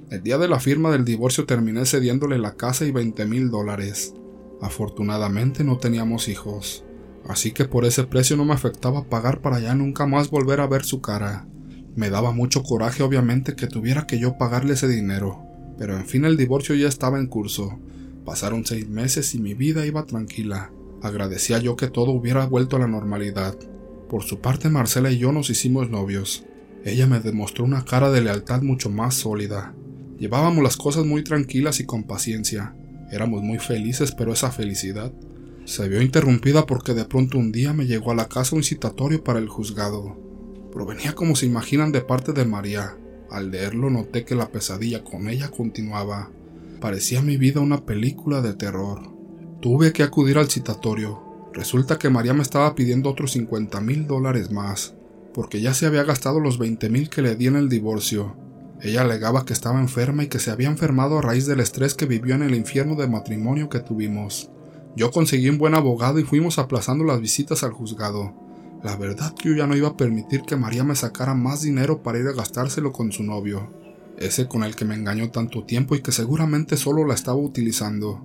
El día de la firma del divorcio terminé cediéndole la casa y 20 mil dólares. Afortunadamente no teníamos hijos, así que por ese precio no me afectaba pagar para ya nunca más volver a ver su cara. Me daba mucho coraje obviamente que tuviera que yo pagarle ese dinero, pero en fin el divorcio ya estaba en curso. Pasaron seis meses y mi vida iba tranquila. Agradecía yo que todo hubiera vuelto a la normalidad. Por su parte Marcela y yo nos hicimos novios. Ella me demostró una cara de lealtad mucho más sólida. Llevábamos las cosas muy tranquilas y con paciencia. Éramos muy felices, pero esa felicidad se vio interrumpida porque de pronto un día me llegó a la casa un citatorio para el juzgado. Provenía como se imaginan de parte de María. Al leerlo noté que la pesadilla con ella continuaba. Parecía mi vida una película de terror. Tuve que acudir al citatorio. Resulta que María me estaba pidiendo otros 50 mil dólares más, porque ya se había gastado los 20 mil que le di en el divorcio. Ella alegaba que estaba enferma y que se había enfermado a raíz del estrés que vivió en el infierno de matrimonio que tuvimos. Yo conseguí un buen abogado y fuimos aplazando las visitas al juzgado. La verdad que yo ya no iba a permitir que María me sacara más dinero para ir a gastárselo con su novio, ese con el que me engañó tanto tiempo y que seguramente solo la estaba utilizando.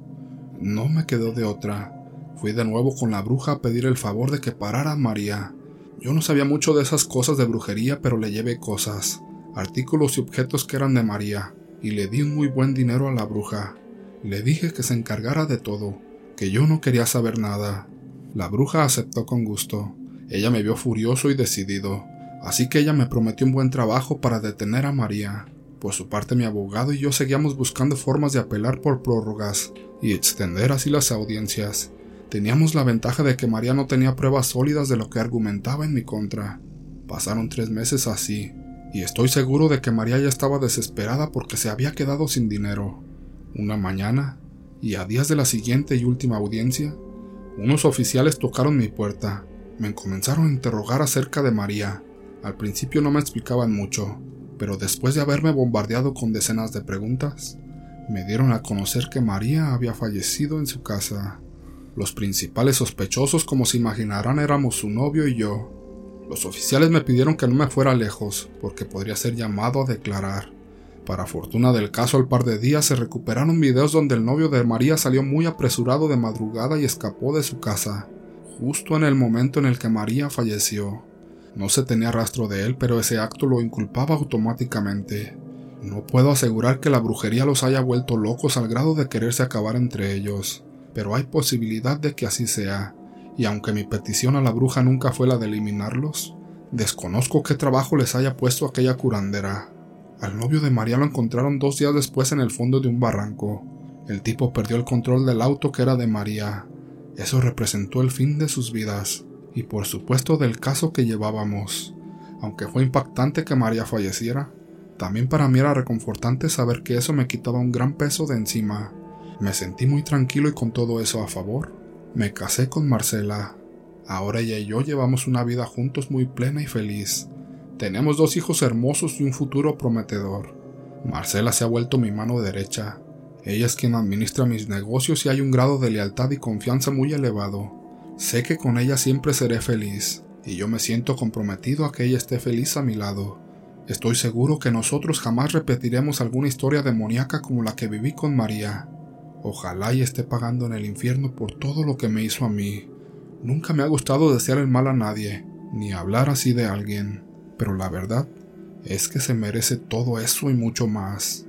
No me quedó de otra. Fui de nuevo con la bruja a pedir el favor de que parara a María. Yo no sabía mucho de esas cosas de brujería, pero le llevé cosas artículos y objetos que eran de María, y le di un muy buen dinero a la bruja. Le dije que se encargara de todo, que yo no quería saber nada. La bruja aceptó con gusto. Ella me vio furioso y decidido, así que ella me prometió un buen trabajo para detener a María. Por su parte mi abogado y yo seguíamos buscando formas de apelar por prórrogas y extender así las audiencias. Teníamos la ventaja de que María no tenía pruebas sólidas de lo que argumentaba en mi contra. Pasaron tres meses así, y estoy seguro de que María ya estaba desesperada porque se había quedado sin dinero. Una mañana, y a días de la siguiente y última audiencia, unos oficiales tocaron mi puerta. Me comenzaron a interrogar acerca de María. Al principio no me explicaban mucho, pero después de haberme bombardeado con decenas de preguntas, me dieron a conocer que María había fallecido en su casa. Los principales sospechosos, como se imaginarán, éramos su novio y yo. Los oficiales me pidieron que no me fuera lejos, porque podría ser llamado a declarar. Para fortuna del caso, al par de días se recuperaron videos donde el novio de María salió muy apresurado de madrugada y escapó de su casa, justo en el momento en el que María falleció. No se tenía rastro de él, pero ese acto lo inculpaba automáticamente. No puedo asegurar que la brujería los haya vuelto locos al grado de quererse acabar entre ellos, pero hay posibilidad de que así sea, y aunque mi petición a la bruja nunca fue la de eliminarlos, desconozco qué trabajo les haya puesto aquella curandera. Al novio de María lo encontraron dos días después en el fondo de un barranco. El tipo perdió el control del auto que era de María. Eso representó el fin de sus vidas, y por supuesto del caso que llevábamos. Aunque fue impactante que María falleciera, también para mí era reconfortante saber que eso me quitaba un gran peso de encima. Me sentí muy tranquilo y con todo eso a favor. Me casé con Marcela. Ahora ella y yo llevamos una vida juntos muy plena y feliz. Tenemos dos hijos hermosos y un futuro prometedor. Marcela se ha vuelto mi mano derecha. Ella es quien administra mis negocios y hay un grado de lealtad y confianza muy elevado. Sé que con ella siempre seré feliz, y yo me siento comprometido a que ella esté feliz a mi lado. Estoy seguro que nosotros jamás repetiremos alguna historia demoníaca como la que viví con María. Ojalá y esté pagando en el infierno por todo lo que me hizo a mí. Nunca me ha gustado desear el mal a nadie, ni hablar así de alguien, pero la verdad es que se merece todo eso y mucho más.